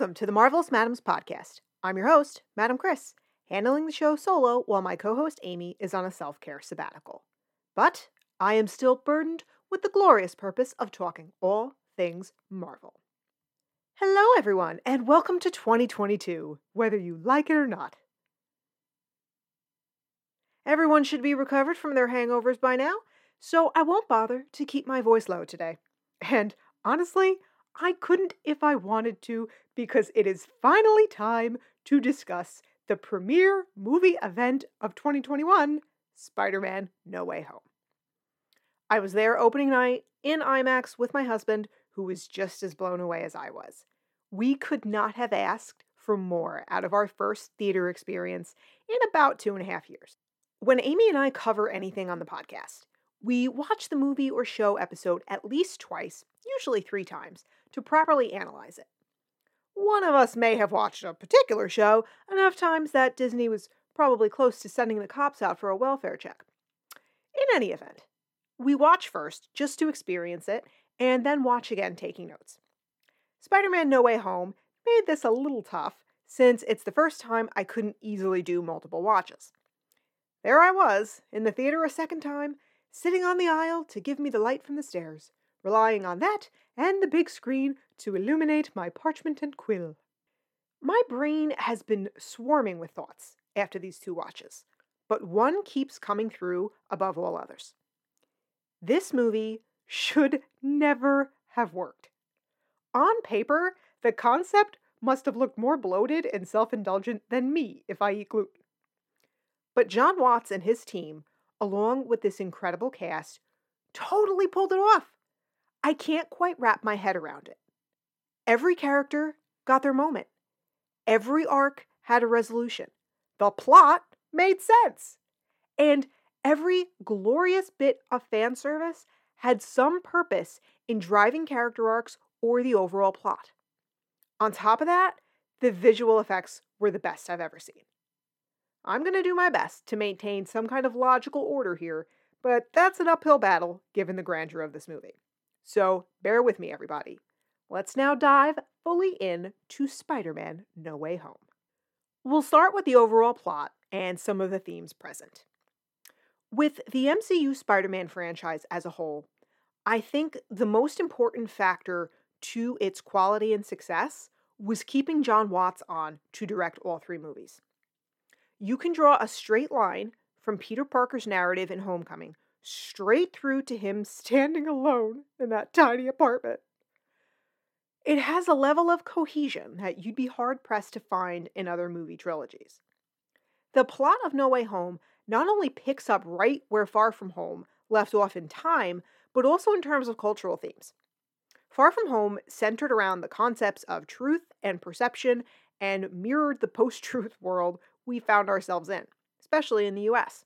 Welcome to the Marvelous Madames podcast. I'm your host, Madam Kris, handling the show solo while my co host Amy is on a self care sabbatical. But I am still burdened with the glorious purpose of talking all things Marvel. Hello, everyone, and welcome to 2022, whether you like it or not. Everyone should be recovered from their hangovers by now, so I won't bother to keep my voice low today. And honestly, I couldn't if I wanted to because it is finally time to discuss the premiere movie event of 2021 Spider Man No Way Home. I was there opening night in IMAX with my husband, who was just as blown away as I was. We could not have asked for more out of our first theater experience in about two and a half years. When Amy and I cover anything on the podcast, we watch the movie or show episode at least twice, usually three times, to properly analyze it. One of us may have watched a particular show enough times that Disney was probably close to sending the cops out for a welfare check. In any event, we watch first just to experience it, and then watch again taking notes. Spider Man No Way Home made this a little tough since it's the first time I couldn't easily do multiple watches. There I was, in the theater a second time, sitting on the aisle to give me the light from the stairs, relying on that and the big screen to illuminate my parchment and quill. My brain has been swarming with thoughts after these two watches, but one keeps coming through above all others. This movie should never have worked. On paper, the concept must have looked more bloated and self indulgent than me if I eat gluten. But Jon Watts and his team, along with this incredible cast, totally pulled it off. I can't quite wrap my head around it. Every character got their moment. Every arc had a resolution. The plot made sense. And every glorious bit of fan service had some purpose in driving character arcs or the overall plot. On top of that, the visual effects were the best I've ever seen. I'm going to do my best to maintain some kind of logical order here, but that's an uphill battle given the grandeur of this movie. So bear with me, everybody. Let's now dive fully in to Spider Man No Way Home. We'll start with the overall plot and some of the themes present. With the MCU Spider Man franchise as a whole, I think the most important factor to its quality and success was keeping Jon Watts on to direct all three movies. You can draw a straight line from Peter Parker's narrative in Homecoming straight through to him standing alone in that tiny apartment. It has a level of cohesion that you'd be hard pressed to find in other movie trilogies. The plot of No Way Home not only picks up right where Far From Home left off in time, but also in terms of cultural themes. Far From Home centered around the concepts of truth and perception and mirrored the post truth world we found ourselves in, especially in the US.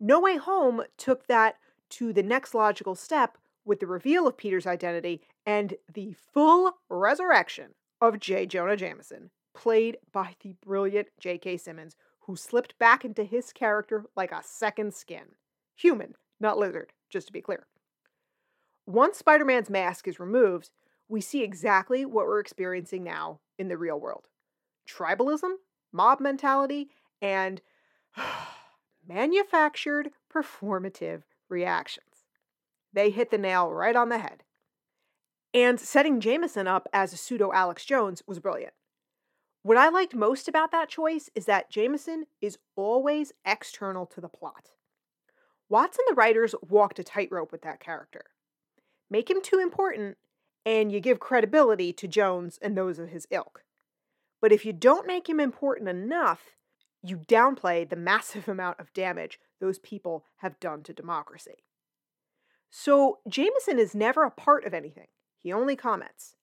No Way Home took that to the next logical step with the reveal of Peter's identity and the full resurrection of J. Jonah Jameson, played by the brilliant J.K. Simmons, who slipped back into his character like a second skin. Human, not lizard, just to be clear. Once Spider Man's mask is removed, we see exactly what we're experiencing now in the real world tribalism, mob mentality, and manufactured performative reactions. They hit the nail right on the head. And setting Jameson up as a pseudo Alex Jones was brilliant. What I liked most about that choice is that Jameson is always external to the plot. Watts and the writers walked a tightrope with that character. Make him too important, and you give credibility to Jones and those of his ilk. But if you don't make him important enough, you downplay the massive amount of damage those people have done to democracy. So, Jameson is never a part of anything, he only comments.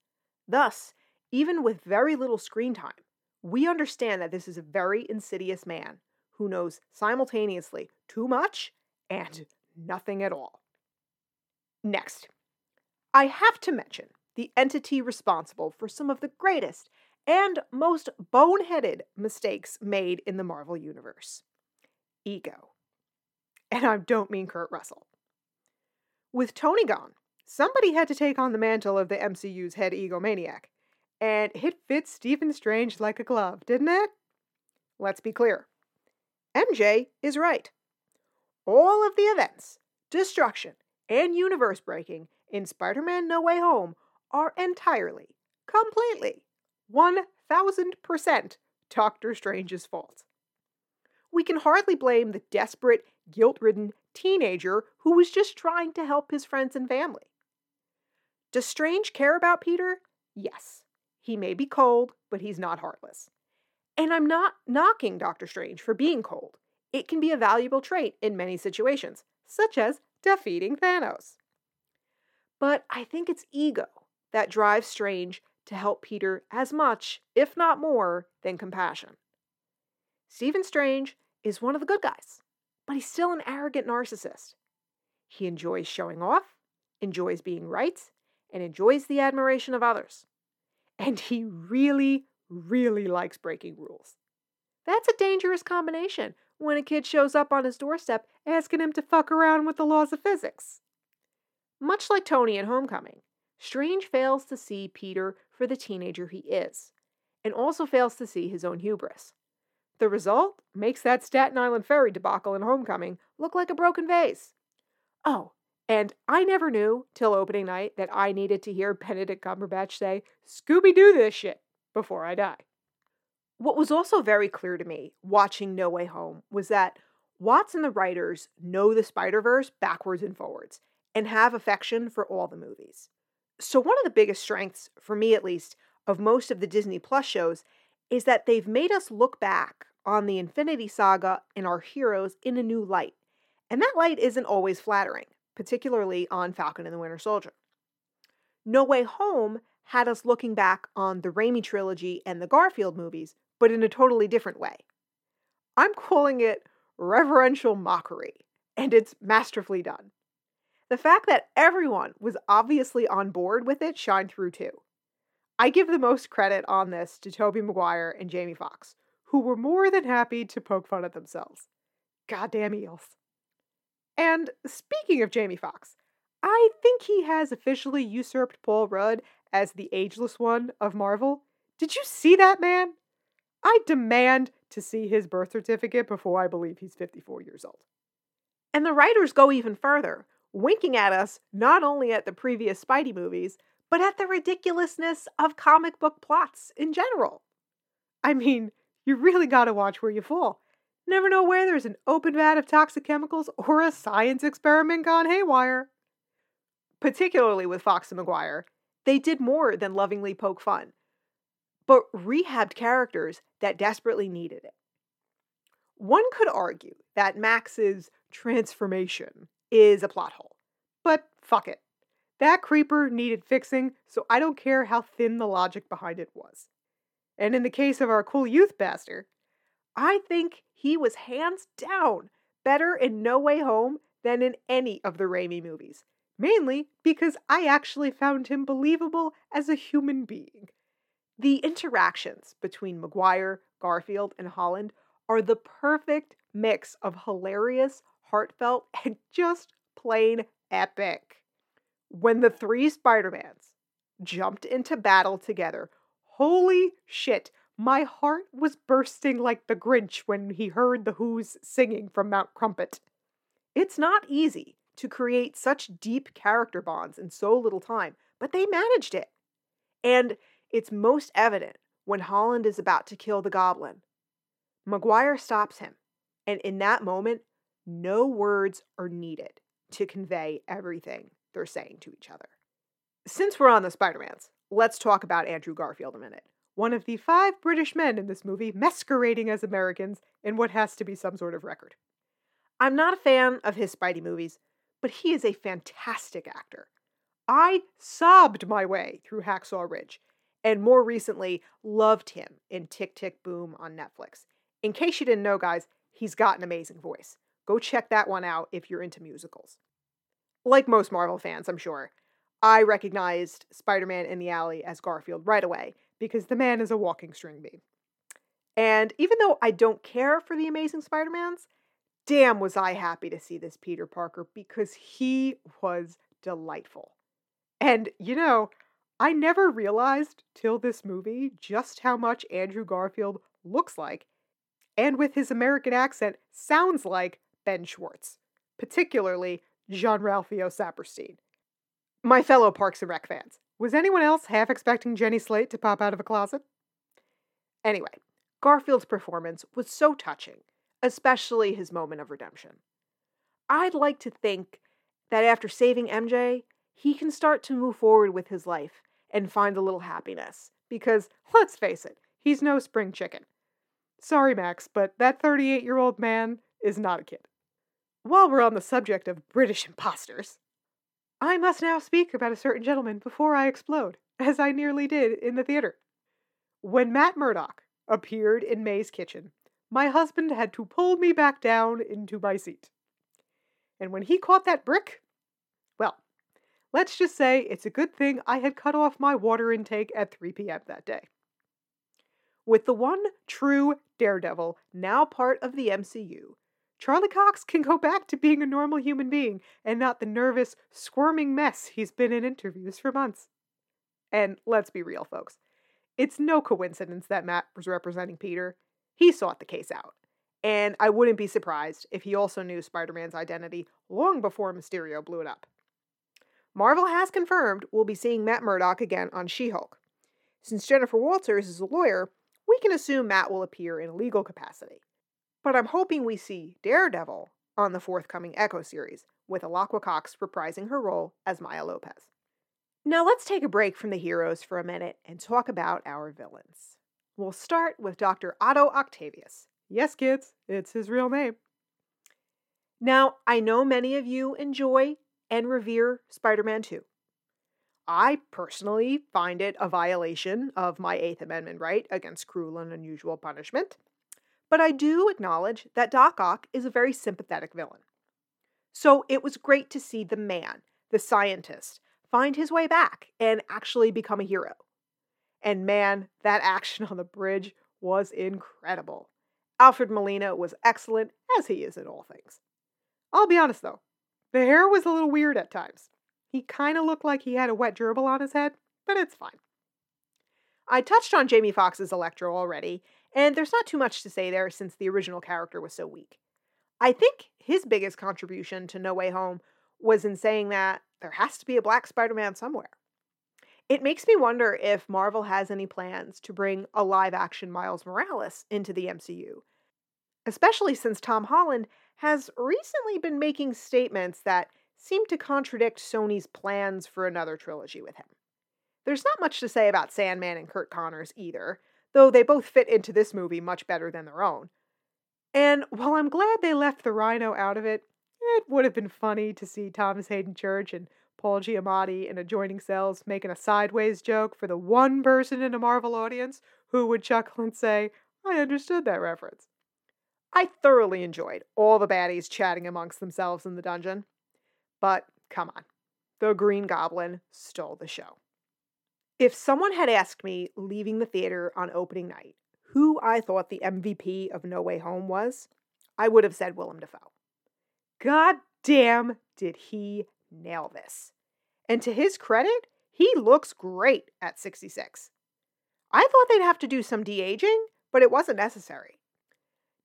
Thus, even with very little screen time, we understand that this is a very insidious man who knows simultaneously too much and nothing at all. Next, I have to mention the entity responsible for some of the greatest and most boneheaded mistakes made in the Marvel Universe ego. And I don't mean Kurt Russell. With Tony gone, somebody had to take on the mantle of the MCU's head egomaniac, and it fits Stephen Strange like a glove, didn't it? Let's be clear. MJ is right. All of the events, destruction, and universe breaking in Spider Man No Way Home are entirely, completely, 1000% Doctor Strange's fault. We can hardly blame the desperate, guilt ridden teenager who was just trying to help his friends and family. Does Strange care about Peter? Yes. He may be cold, but he's not heartless. And I'm not knocking Doctor Strange for being cold. It can be a valuable trait in many situations, such as defeating Thanos. But I think it's ego that drives Strange to help Peter as much, if not more, than compassion. Stephen Strange is one of the good guys, but he's still an arrogant narcissist. He enjoys showing off, enjoys being right, and enjoys the admiration of others. And he really, really likes breaking rules. That's a dangerous combination when a kid shows up on his doorstep asking him to fuck around with the laws of physics. Much like Tony in Homecoming, Strange fails to see Peter for the teenager he is, and also fails to see his own hubris. The result makes that Staten Island ferry debacle in Homecoming look like a broken vase. Oh, and I never knew till opening night that I needed to hear Benedict Cumberbatch say, Scooby Doo this shit, before I die. What was also very clear to me watching No Way Home was that Watts and the writers know the Spider Verse backwards and forwards and have affection for all the movies. So, one of the biggest strengths, for me at least, of most of the Disney Plus shows is that they've made us look back on the Infinity Saga and our heroes in a new light. And that light isn't always flattering particularly on Falcon and the Winter Soldier. No Way Home had us looking back on the Raimi trilogy and the Garfield movies, but in a totally different way. I'm calling it reverential mockery, and it's masterfully done. The fact that everyone was obviously on board with it shined through too. I give the most credit on this to Tobey Maguire and Jamie Foxx, who were more than happy to poke fun at themselves. Goddamn eels. And speaking of Jamie Foxx, I think he has officially usurped Paul Rudd as the ageless one of Marvel. Did you see that man? I demand to see his birth certificate before I believe he's 54 years old. And the writers go even further, winking at us not only at the previous Spidey movies, but at the ridiculousness of comic book plots in general. I mean, you really gotta watch where you fall. Never know where there's an open vat of toxic chemicals or a science experiment gone haywire. Particularly with Foxx and Maguire, they did more than lovingly poke fun, but rehabbed characters that desperately needed it. One could argue that Max's transformation is a plot hole, but fuck it. That creeper needed fixing, so I don't care how thin the logic behind it was. And in the case of our cool youth bastard, I think he was hands down better in No Way Home than in any of the Raimi movies. Mainly because I actually found him believable as a human being. The interactions between Maguire, Garfield, and Holland are the perfect mix of hilarious, heartfelt, and just plain epic. When the three Spider-Mans jumped into battle together, holy shit, my heart was bursting like the Grinch when he heard the Who's singing from Mount Crumpet. It's not easy to create such deep character bonds in so little time, but they managed it. And it's most evident when Holland is about to kill the goblin. Maguire stops him, and in that moment, no words are needed to convey everything they're saying to each other. Since we're on the Spider Mans, let's talk about Andrew Garfield a minute one of the five British men in this movie masquerading as Americans in what has to be some sort of record. I'm not a fan of his Spidey movies, but he is a fantastic actor. I sobbed my way through Hacksaw Ridge, and more recently, loved him in Tick Tick Boom on Netflix. In case you didn't know, guys, he's got an amazing voice. Go check that one out if you're into musicals. Like most Marvel fans, I'm sure, I recognized Spider Man in the Alley as Garfield right away because the man is a walking string bean. And even though I don't care for the Amazing Spider Mans, damn was I happy to see this Peter Parker because he was delightful. And, you know, I never realized till this movie just how much Andrew Garfield looks like, and with his American accent, sounds like Ben Schwartz, particularly Jean-Ralphio Saperstein. My fellow Parks and Rec fans, was anyone else half expecting Jenny Slate to pop out of a closet? Anyway, Garfield's performance was so touching, especially his moment of redemption. I'd like to think that after saving MJ, he can start to move forward with his life and find a little happiness. Because, let's face it, he's no spring chicken. Sorry, Max, but that 38 year old man is not a kid. While we're on the subject of British imposters, I must now speak about a certain gentleman before I explode, as I nearly did in the theater. When Matt Murdock appeared in May's kitchen, my husband had to pull me back down into my seat. And when he caught that brick, well, let's just say it's a good thing I had cut off my water intake at 3 p.m. that day. With the one true Daredevil now part of the MCU, Charlie Cox can go back to being a normal human being and not the nervous, squirming mess he's been in interviews for months. And let's be real, folks. It's no coincidence that Matt was representing Peter. He sought the case out. And I wouldn't be surprised if he also knew Spider Man's identity long before Mysterio blew it up. Marvel has confirmed we'll be seeing Matt Murdock again on She Hulk. Since Jennifer Walters is a lawyer, we can assume Matt will appear in a legal capacity. But I'm hoping we see Daredevil on the forthcoming Echo series, with Alaqua Cox reprising her role as Maya Lopez. Now let's take a break from the heroes for a minute and talk about our villains. We'll start with Dr. Otto Octavius. Yes, kids, it's his real name. Now, I know many of you enjoy and revere Spider Man 2. I personally find it a violation of my Eighth Amendment right against cruel and unusual punishment. But I do acknowledge that Doc Ock is a very sympathetic villain. So it was great to see the man, the scientist, find his way back and actually become a hero. And man, that action on the bridge was incredible. Alfred Molina was excellent, as he is in all things. I'll be honest though, the hair was a little weird at times. He kind of looked like he had a wet gerbil on his head, but it's fine. I touched on Jamie Foxx's Electro already, and there's not too much to say there since the original character was so weak. I think his biggest contribution to No Way Home was in saying that there has to be a black Spider Man somewhere. It makes me wonder if Marvel has any plans to bring a live action Miles Morales into the MCU, especially since Tom Holland has recently been making statements that seem to contradict Sony's plans for another trilogy with him. There's not much to say about Sandman and Curt Connors either, though they both fit into this movie much better than their own. And while I'm glad they left the rhino out of it, it would have been funny to see Thomas Haden Church and Paul Giamatti in adjoining cells making a sideways joke for the one person in a Marvel audience who would chuckle and say, I understood that reference. I thoroughly enjoyed all the baddies chatting amongst themselves in the dungeon. But come on, the Green Goblin stole the show. If someone had asked me leaving the theater on opening night who I thought the MVP of No Way Home was, I would have said Willem Dafoe. God damn, did he nail this. And to his credit, he looks great at 66. I thought they'd have to do some de aging, but it wasn't necessary.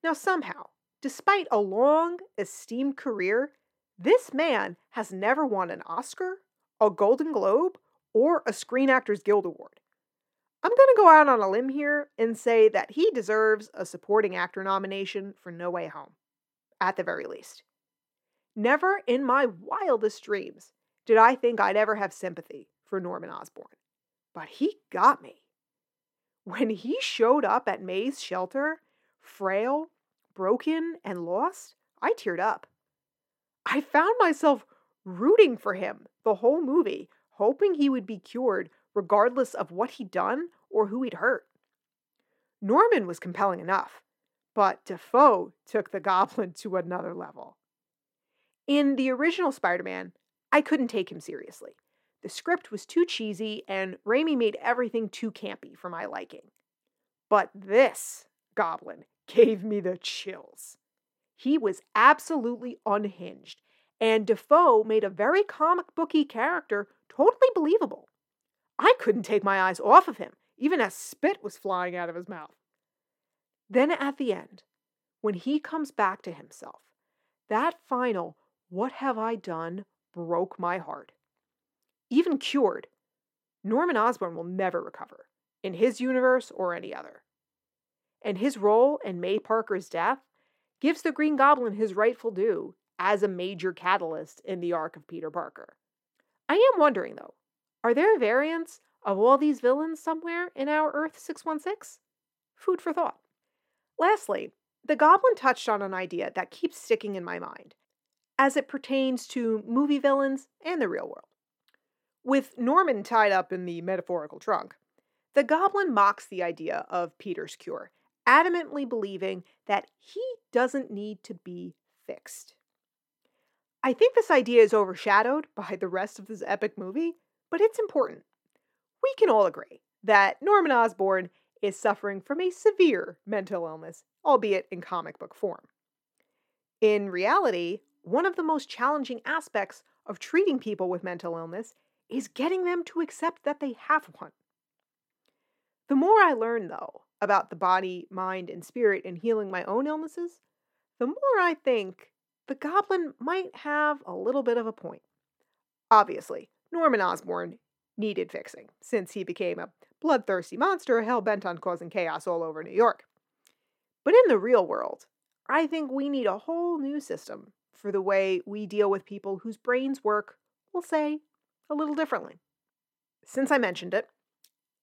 Now, somehow, despite a long, esteemed career, this man has never won an Oscar, a Golden Globe, or a Screen Actors Guild Award. I'm going to go out on a limb here and say that he deserves a supporting actor nomination for No Way Home, at the very least. Never in my wildest dreams did I think I'd ever have sympathy for Norman Osborn, but he got me. When he showed up at May's shelter, frail, broken, and lost, I teared up. I found myself rooting for him the whole movie hoping he would be cured regardless of what he'd done or who he'd hurt. Norman was compelling enough, but Dafoe took the goblin to another level. In the original Spider Man, I couldn't take him seriously. The script was too cheesy, and Raimi made everything too campy for my liking. But this goblin gave me the chills. He was absolutely unhinged, and Dafoe made a very comic booky character totally believable. I couldn't take my eyes off of him, even as spit was flying out of his mouth. Then at the end, when he comes back to himself, that final, what have I done, broke my heart. Even cured, Norman Osborn will never recover, in his universe or any other. And his role in May Parker's death gives the Green Goblin his rightful due as a major catalyst in the arc of Peter Parker. I am wondering, though, are there variants of all these villains somewhere in our Earth 616? Food for thought. Lastly, the Goblin touched on an idea that keeps sticking in my mind as it pertains to movie villains and the real world. With Norman tied up in the metaphorical trunk, the Goblin mocks the idea of Peter's cure, adamantly believing that he doesn't need to be fixed. I think this idea is overshadowed by the rest of this epic movie, but it's important. We can all agree that Norman Osborn is suffering from a severe mental illness, albeit in comic book form. In reality, one of the most challenging aspects of treating people with mental illness is getting them to accept that they have one. The more I learn, though, about the body, mind, and spirit in healing my own illnesses, the more I think the goblin might have a little bit of a point. Obviously, Norman Osborn needed fixing, since he became a bloodthirsty monster hell bent on causing chaos all over New York. But in the real world, I think we need a whole new system for the way we deal with people whose brains work, we'll say, a little differently. Since I mentioned it,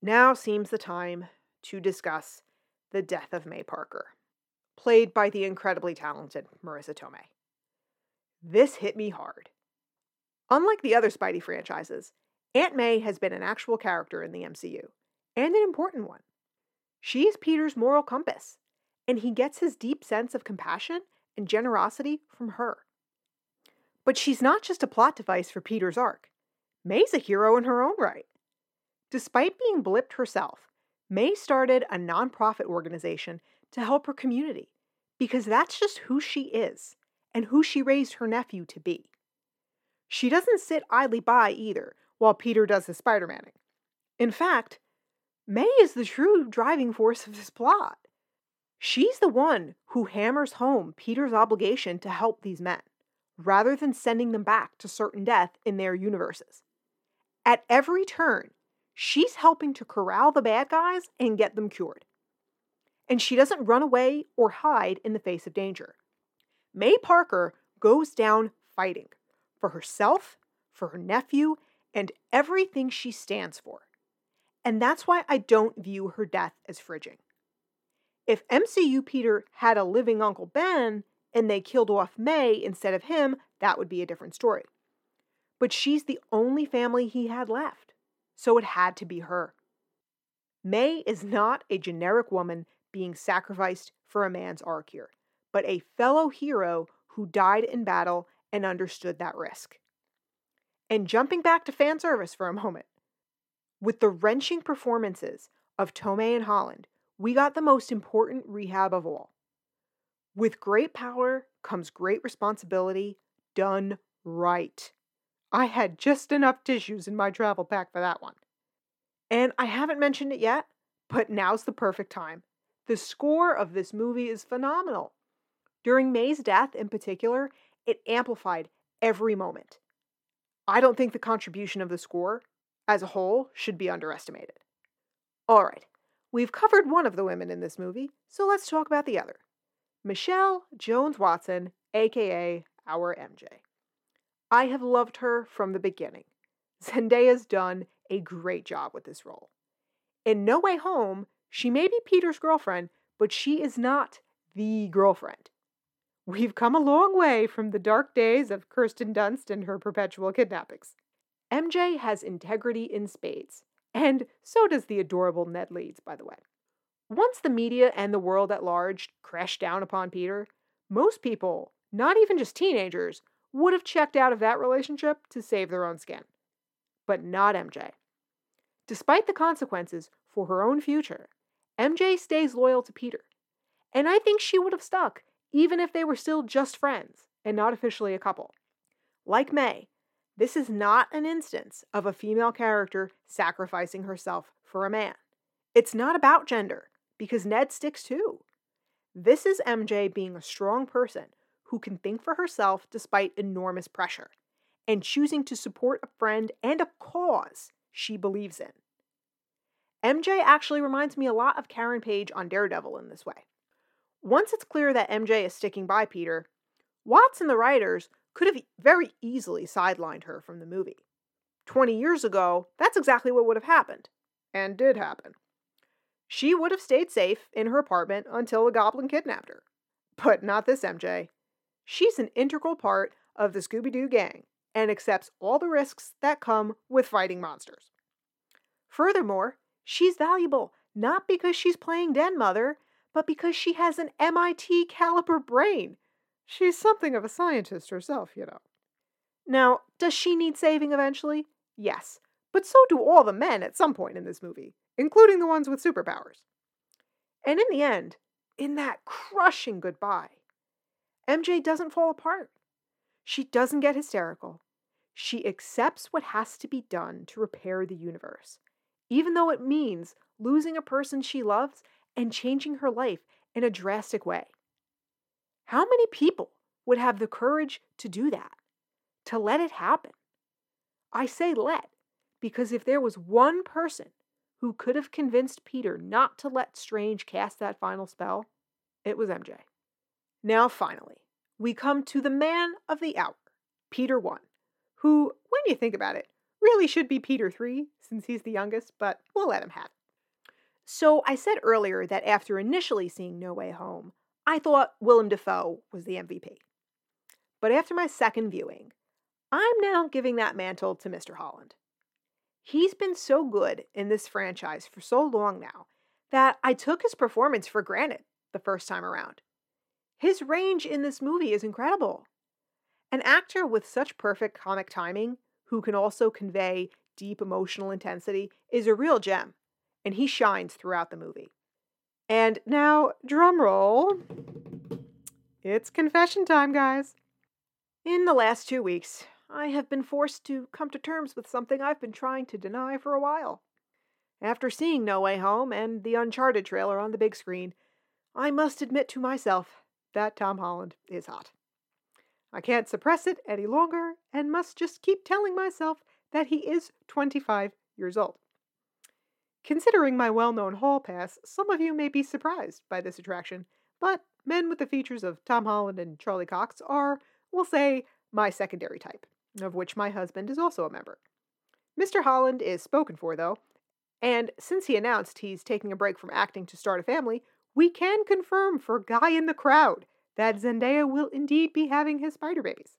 now seems the time to discuss the death of May Parker, played by the incredibly talented Marisa Tomei. This hit me hard. Unlike the other Spidey franchises, Aunt May has been an actual character in the MCU, and an important one. She is Peter's moral compass, and he gets his deep sense of compassion and generosity from her. But she's not just a plot device for Peter's arc. May's a hero in her own right. Despite being blipped herself, May started a nonprofit organization to help her community because that's just who she is and who she raised her nephew to be. She doesn't sit idly by either while Peter does the Spider Maning. In fact, May is the true driving force of this plot. She's the one who hammers home Peter's obligation to help these men, rather than sending them back to certain death in their universes. At every turn, she's helping to corral the bad guys and get them cured. And she doesn't run away or hide in the face of danger. May Parker goes down fighting for herself, for her nephew, and everything she stands for. And that's why I don't view her death as fridging. If MCU Peter had a living Uncle Ben and they killed off May instead of him, that would be a different story but she's the only family he had left, so it had to be her. May is not a generic woman being sacrificed for a man's arc here, but a fellow hero who died in battle and understood that risk. And jumping back to fan service for a moment, with the wrenching performances of Tomei and Holland, we got the most important rehab of all. With great power comes great responsibility done right. I had just enough tissues in my travel pack for that one. And I haven't mentioned it yet, but now's the perfect time. The score of this movie is phenomenal. During May's death in particular, it amplified every moment. I don't think the contribution of the score as a whole should be underestimated. All right, we've covered one of the women in this movie, so let's talk about the other Michelle Jones Watson, aka our MJ. I have loved her from the beginning. Zendaya's done a great job with this role. In No Way Home, she may be Peter's girlfriend, but she is not the girlfriend. We've come a long way from the dark days of Kirsten Dunst and her perpetual kidnappings. MJ has integrity in spades, and so does the adorable Ned Leeds, by the way. Once the media and the world at large crashed down upon Peter, most people, not even just teenagers, would have checked out of that relationship to save their own skin. But not MJ. Despite the consequences for her own future, MJ stays loyal to Peter. And I think she would have stuck, even if they were still just friends and not officially a couple. Like May, This is not an instance of a female character sacrificing herself for a man. It's not about gender, because Ned sticks too. This is MJ being a strong person who can think for herself despite enormous pressure, and choosing to support a friend and a cause she believes in. MJ actually reminds me a lot of Karen Page on Daredevil in this way. Once it's clear that MJ is sticking by Peter, Watts and the writers could have very easily sidelined her from the movie. 20 years ago, that's exactly what would have happened, and did happen. She would have stayed safe in her apartment until the goblin kidnapped her. But not this MJ. She's an integral part of the Scooby Doo gang and accepts all the risks that come with fighting monsters. Furthermore, she's valuable not because she's playing Den Mother, but because she has an MIT caliber brain She's something of a scientist herself, you know. Now, does she need saving eventually? Yes, but so do all the men at some point in this movie, including the ones with superpowers. And in the end, in that crushing goodbye, MJ doesn't fall apart. She doesn't get hysterical. She accepts what has to be done to repair the universe, even though it means losing a person she loves and changing her life in a drastic way. How many people would have the courage to do that? To let it happen? I say let, because if there was one person who could have convinced Peter not to let Strange cast that final spell, it was MJ. Now, finally, we come to the man of the hour, Peter 1, who, when you think about it, really should be Peter 3, since he's the youngest, but we'll let him have it. So, I said earlier that after initially seeing No Way Home, I thought Willem Dafoe was the MVP. But after my second viewing, I'm now giving that mantle to Mr. Holland. He's been so good in this franchise for so long now that I took his performance for granted the first time around. His range in this movie is incredible. An actor with such perfect comic timing, who can also convey deep emotional intensity, is a real gem, and he shines throughout the movie. And now, drum roll. It's confession time, guys. In the last two weeks, I have been forced to come to terms with something I've been trying to deny for a while. After seeing No Way Home and the Uncharted trailer on the big screen, I must admit to myself that Tom Holland is hot. I can't suppress it any longer and must just keep telling myself that he is 25 years old. Considering my well known hall pass, some of you may be surprised by this attraction, but men with the features of Tom Holland and Charlie Cox are, we'll say, my secondary type, of which my husband is also a member. Mr. Holland is spoken for, though, and since he announced he's taking a break from acting to start a family, we can confirm for Guy in the crowd that Zendaya will indeed be having his spider babies.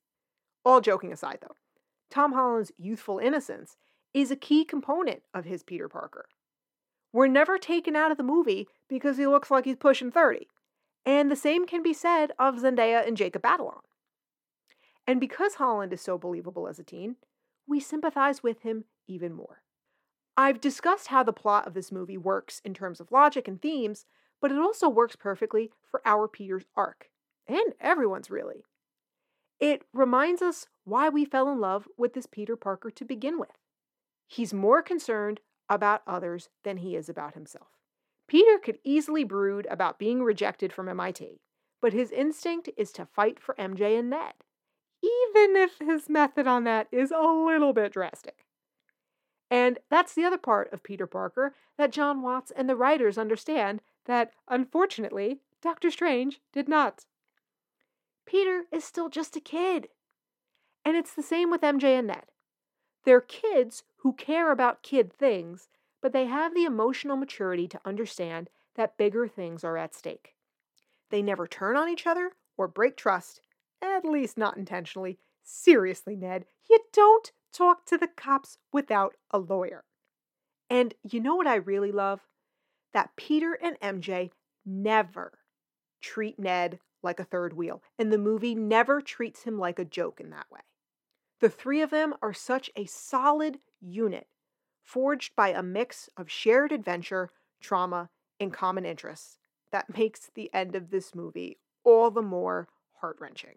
All joking aside, though, Tom Holland's youthful innocence is a key component of his Peter Parker were never taken out of the movie because he looks like he's pushing 30. And the same can be said of Zendaya and Jacob Batalon. And because Holland is so believable as a teen, we sympathize with him even more. I've discussed how the plot of this movie works in terms of logic and themes, but it also works perfectly for our Peter's arc, and everyone's really. It reminds us why we fell in love with this Peter Parker to begin with. He's more concerned about others than he is about himself. Peter could easily brood about being rejected from MIT, but his instinct is to fight for MJ and Ned, even if his method on that is a little bit drastic. And that's the other part of Peter Parker that Jon Watts and the writers understand that, unfortunately, Doctor Strange did not. Peter is still just a kid. And it's the same with MJ and Ned. They're kids who care about kid things, but they have the emotional maturity to understand that bigger things are at stake. They never turn on each other or break trust, at least not intentionally. Seriously, Ned, you don't talk to the cops without a lawyer. And you know what I really love? That Peter and MJ never treat Ned like a third wheel, and the movie never treats him like a joke in that way. The three of them are such a solid unit, forged by a mix of shared adventure, trauma, and common interests that makes the end of this movie all the more heart wrenching.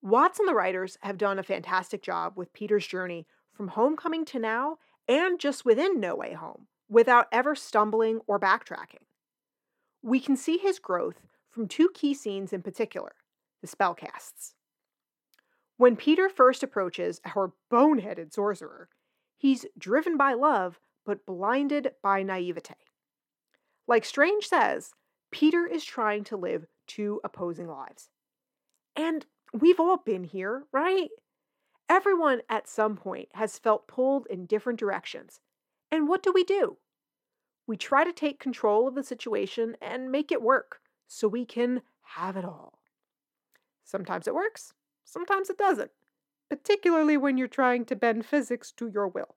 Watts and the writers have done a fantastic job with Peter's journey from homecoming to now and just within No Way Home without ever stumbling or backtracking. We can see his growth from two key scenes in particular the spellcasts. When Peter first approaches our boneheaded sorcerer, he's driven by love but blinded by naivete. Like Strange says, Peter is trying to live two opposing lives. And we've all been here, right? Everyone at some point has felt pulled in different directions. And what do we do? We try to take control of the situation and make it work so we can have it all. Sometimes it works, sometimes it doesn't, particularly when you're trying to bend physics to your will.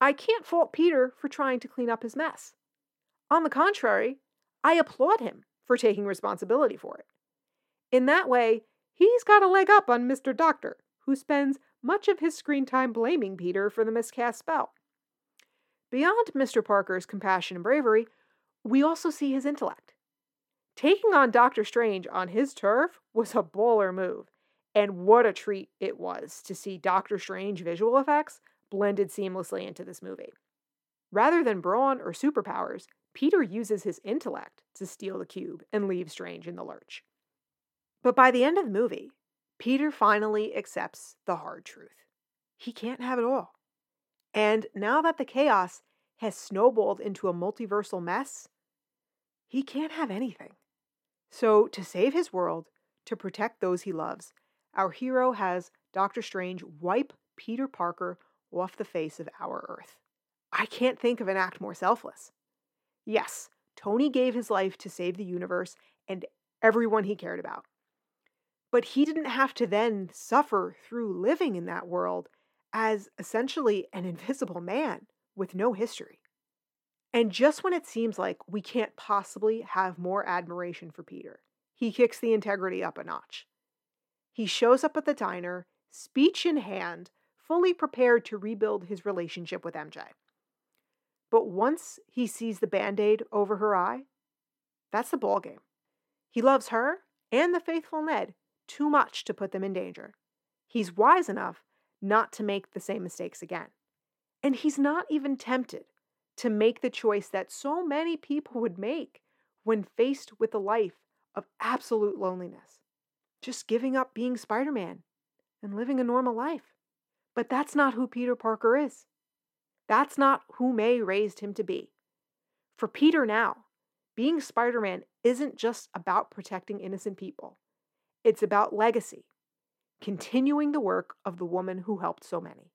I can't fault Peter for trying to clean up his mess. On the contrary, I applaud him for taking responsibility for it. In that way, he's got a leg up on Mr. Doctor, who spends much of his screen time blaming Peter for the miscast spell. Beyond Mr. Parker's compassion and bravery, we also see his intellect. Taking on Doctor Strange on his turf was a baller move, and what a treat it was to see Doctor Strange visual effects blended seamlessly into this movie. Rather than brawn or superpowers, Peter uses his intellect to steal the cube and leave Strange in the lurch. But by the end of the movie, Peter finally accepts the hard truth. He can't have it all. And now that the chaos has snowballed into a multiversal mess, he can't have anything. So, to save his world, to protect those he loves, our hero has Doctor Strange wipe Peter Parker off the face of our Earth. I can't think of an act more selfless. Yes, Tony gave his life to save the universe and everyone he cared about. But he didn't have to then suffer through living in that world as essentially an invisible man with no history. And just when it seems like we can't possibly have more admiration for Peter, he kicks the integrity up a notch. He shows up at the diner, speech in hand, fully prepared to rebuild his relationship with MJ. But once he sees the band aid over her eye, that's the ballgame. He loves her and the faithful Ned too much to put them in danger. He's wise enough not to make the same mistakes again. And he's not even tempted to make the choice that so many people would make when faced with a life of absolute loneliness. Just giving up being Spider Man and living a normal life. But that's not who Peter Parker is. That's not who May raised him to be. For Peter now, being Spider Man isn't just about protecting innocent people. It's about legacy, continuing the work of the woman who helped so many.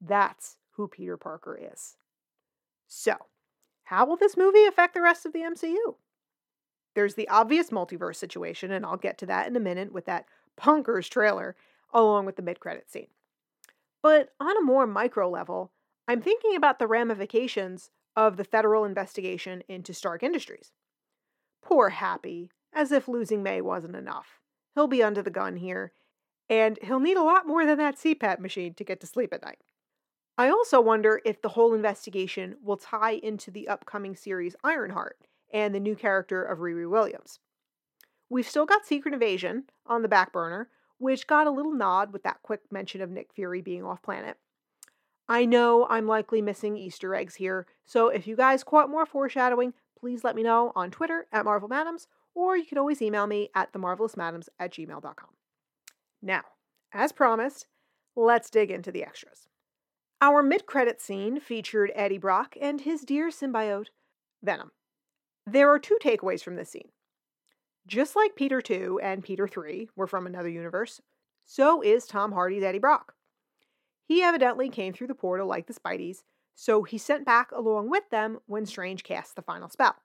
That's who Peter Parker is. So, how will this movie affect the rest of the MCU? There's the obvious multiverse situation, and I'll get to that in a minute with that Punkers trailer, along with the mid credit scene. But on a more micro level, I'm thinking about the ramifications of the federal investigation into Stark Industries. Poor Happy, as if losing May wasn't enough. He'll be under the gun here, and he'll need a lot more than that CPAP machine to get to sleep at night. I also wonder if the whole investigation will tie into the upcoming series Ironheart and the new character of Riri Williams. We've still got Secret Invasion on the back burner, which got a little nod with that quick mention of Nick Fury being off planet. I know I'm likely missing Easter eggs here, so if you guys caught more foreshadowing, please let me know on Twitter at Marvel Madams or you can always email me at themarvelousmadames at gmail.com. Now, as promised, let's dig into the extras. Our mid credit scene featured Eddie Brock and his dear symbiote, Venom. There are two takeaways from this scene. Just like Peter 2 and Peter 3 were from another universe, so is Tom Hardy's Eddie Brock. He evidently came through the portal like the Spideys, so he sent back along with them when Strange cast the final spell.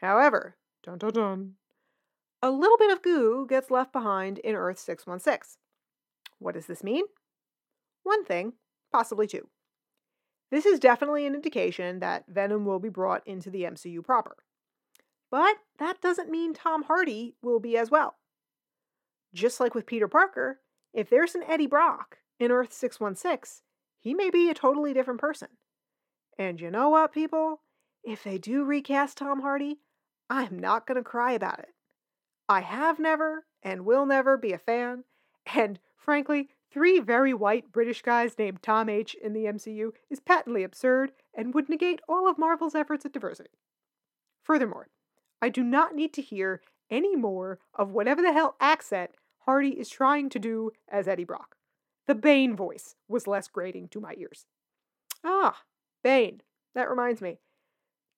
However, Dun dun dun. A little bit of goo gets left behind in Earth 616. What does this mean? One thing, possibly two. This is definitely an indication that Venom will be brought into the MCU proper. But that doesn't mean Tom Hardy will be as well. Just like with Peter Parker, if there's an Eddie Brock in Earth 616, he may be a totally different person. And you know what, people? If they do recast Tom Hardy, I'm not going to cry about it. I have never and will never be a fan, And frankly, three very white British guys named Tom H in the MCU is patently absurd and would negate all of Marvel's efforts at diversity. Furthermore, I do not need to hear any more of whatever the hell accent Hardy is trying to do as Eddie Brock. The Bane voice was less grating to my ears. Ah, Bane. That reminds me.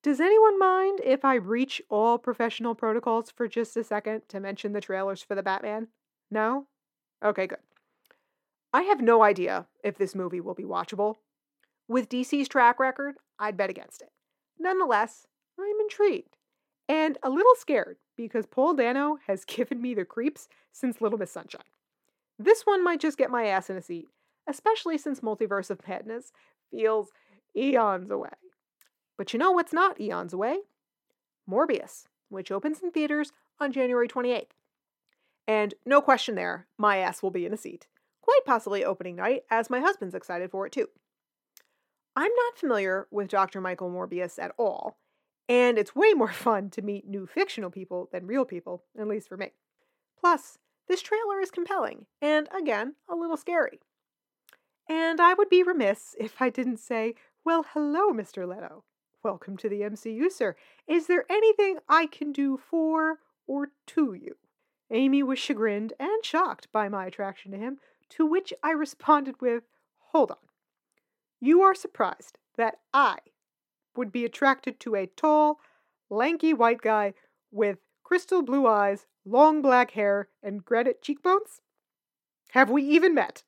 Does anyone mind if I breach all professional protocols for just a second to mention the trailers for the Batman? No? Okay, good. I have no idea if this movie will be watchable. With DC's track record, I'd bet against it. Nonetheless, I'm intrigued and a little scared because Paul Dano has given me the creeps since Little Miss Sunshine. This one might just get my ass in a seat, especially since Multiverse of Madness feels eons away. But you know what's not eons away? Morbius, which opens in theaters on January 28th. And no question there, my ass will be in a seat. Quite possibly opening night, as my husband's excited for it too. I'm not familiar with Dr. Michael Morbius at all, and it's way more fun to meet new fictional people than real people, at least for me. Plus, this trailer is compelling, and again, a little scary. And I would be remiss if I didn't say, Well, hello, Mr. Leto. Welcome to the MCU, sir. Is there anything I can do for or to you? Amy was chagrined and shocked by my attraction to him, to which I responded with, Hold on. You are surprised that I would be attracted to a tall, lanky white guy with crystal blue eyes, long black hair, and granite cheekbones? Have we even met?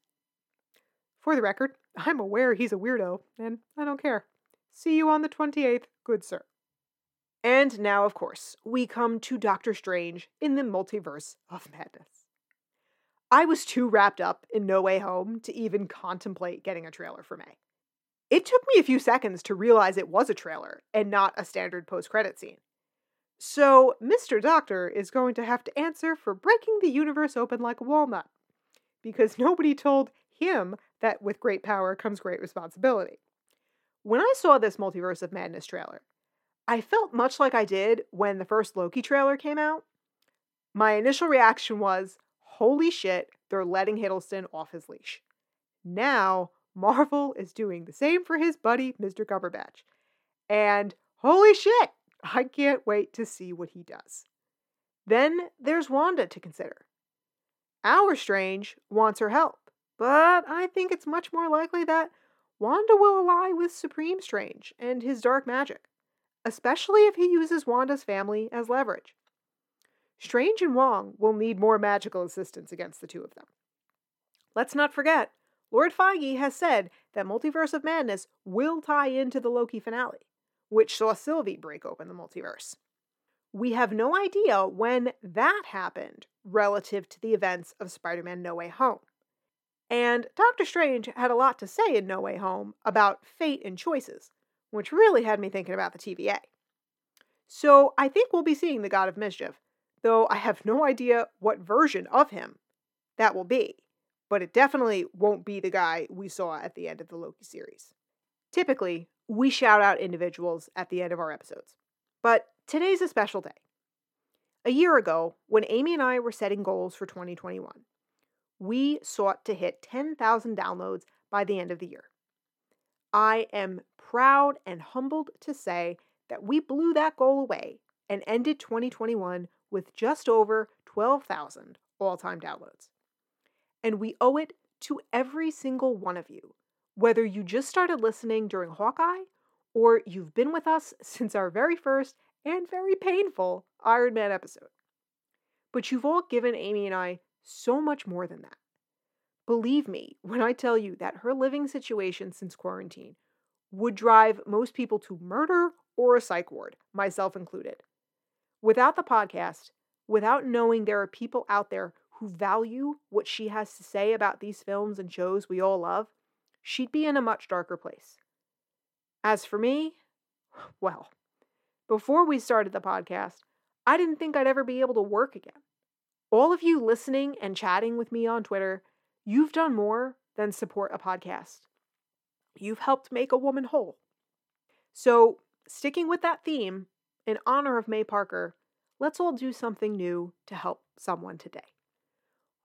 For the record, I'm aware he's a weirdo, and I don't care. See you on the 28th, good sir. And now, of course, we come to Doctor Strange in the multiverse of madness. I was too wrapped up in No Way Home to even contemplate getting a trailer for May. It took me a few seconds to realize it was a trailer and not a standard post credit scene. So, Mr. Doctor is going to have to answer for breaking the universe open like a walnut, because nobody told him that with great power comes great responsibility. When I saw this Multiverse of Madness trailer, I felt much like I did when the first Loki trailer came out. My initial reaction was, holy shit, they're letting Hiddleston off his leash. Now, Marvel is doing the same for his buddy, Mr. Cumberbatch. And holy shit, I can't wait to see what he does. Then there's Wanda to consider. Our Strange wants her help, but I think it's much more likely that Wanda will ally with Supreme Strange and his dark magic, especially if he uses Wanda's family as leverage. Strange and Wong will need more magical assistance against the two of them. Let's not forget, Lord Feige has said that Multiverse of Madness will tie into the Loki finale, which saw Sylvie break open the multiverse. We have no idea when that happened relative to the events of Spider Man No Way Home. And Doctor Strange had a lot to say in No Way Home about fate and choices, which really had me thinking about the TVA. So I think we'll be seeing the God of Mischief, though I have no idea what version of him that will be but it definitely won't be the guy we saw at the end of the Loki series. Typically, we shout out individuals at the end of our episodes, but today's a special day. A year ago, when Amy and I were setting goals for 2021, we sought to hit 10,000 downloads by the end of the year. I am proud and humbled to say that we blew that goal away and ended 2021 with just over 12,000 all time downloads. And we owe it to every single one of you, whether you just started listening during Hawkeye or you've been with us since our very first and very painful Iron Man episode. But you've all given Amy and I so much more than that. Believe me when I tell you that her living situation since quarantine would drive most people to murder or a psych ward, myself included. Without the podcast, without knowing there are people out there who value what she has to say about these films and shows we all love, she'd be in a much darker place. As for me, well, before we started the podcast, I didn't think I'd ever be able to work again. All of you listening and chatting with me on Twitter, you've done more than support a podcast. You've helped make a woman whole. So, sticking with that theme, in honor of May Parker, let's all do something new to help someone today.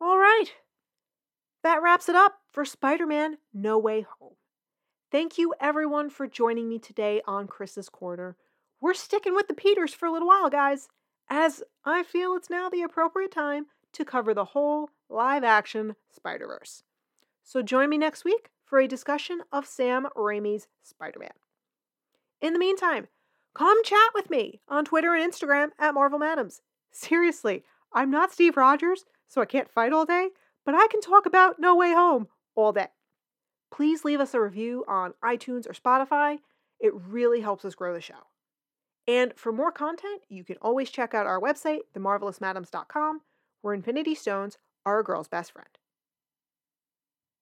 All right, that wraps it up for Spider Man No Way Home. Thank you, everyone, for joining me today on Kris's Korner. We're sticking with the Peters for a little while, guys, as I feel it's now the appropriate time to cover the whole live action Spider Verse. So join me next week for a discussion of Sam Raimi's Spider Man. In the meantime, come chat with me on Twitter and Instagram at Marvel Madames. Seriously, I'm not Steve Rogers, so I can't fight all day, but I can talk about No Way Home all day. Please leave us a review on iTunes or Spotify. It really helps us grow the show. And for more content, you can always check out our website, themarvelousmadames.com, where Infinity Stones are a girl's best friend.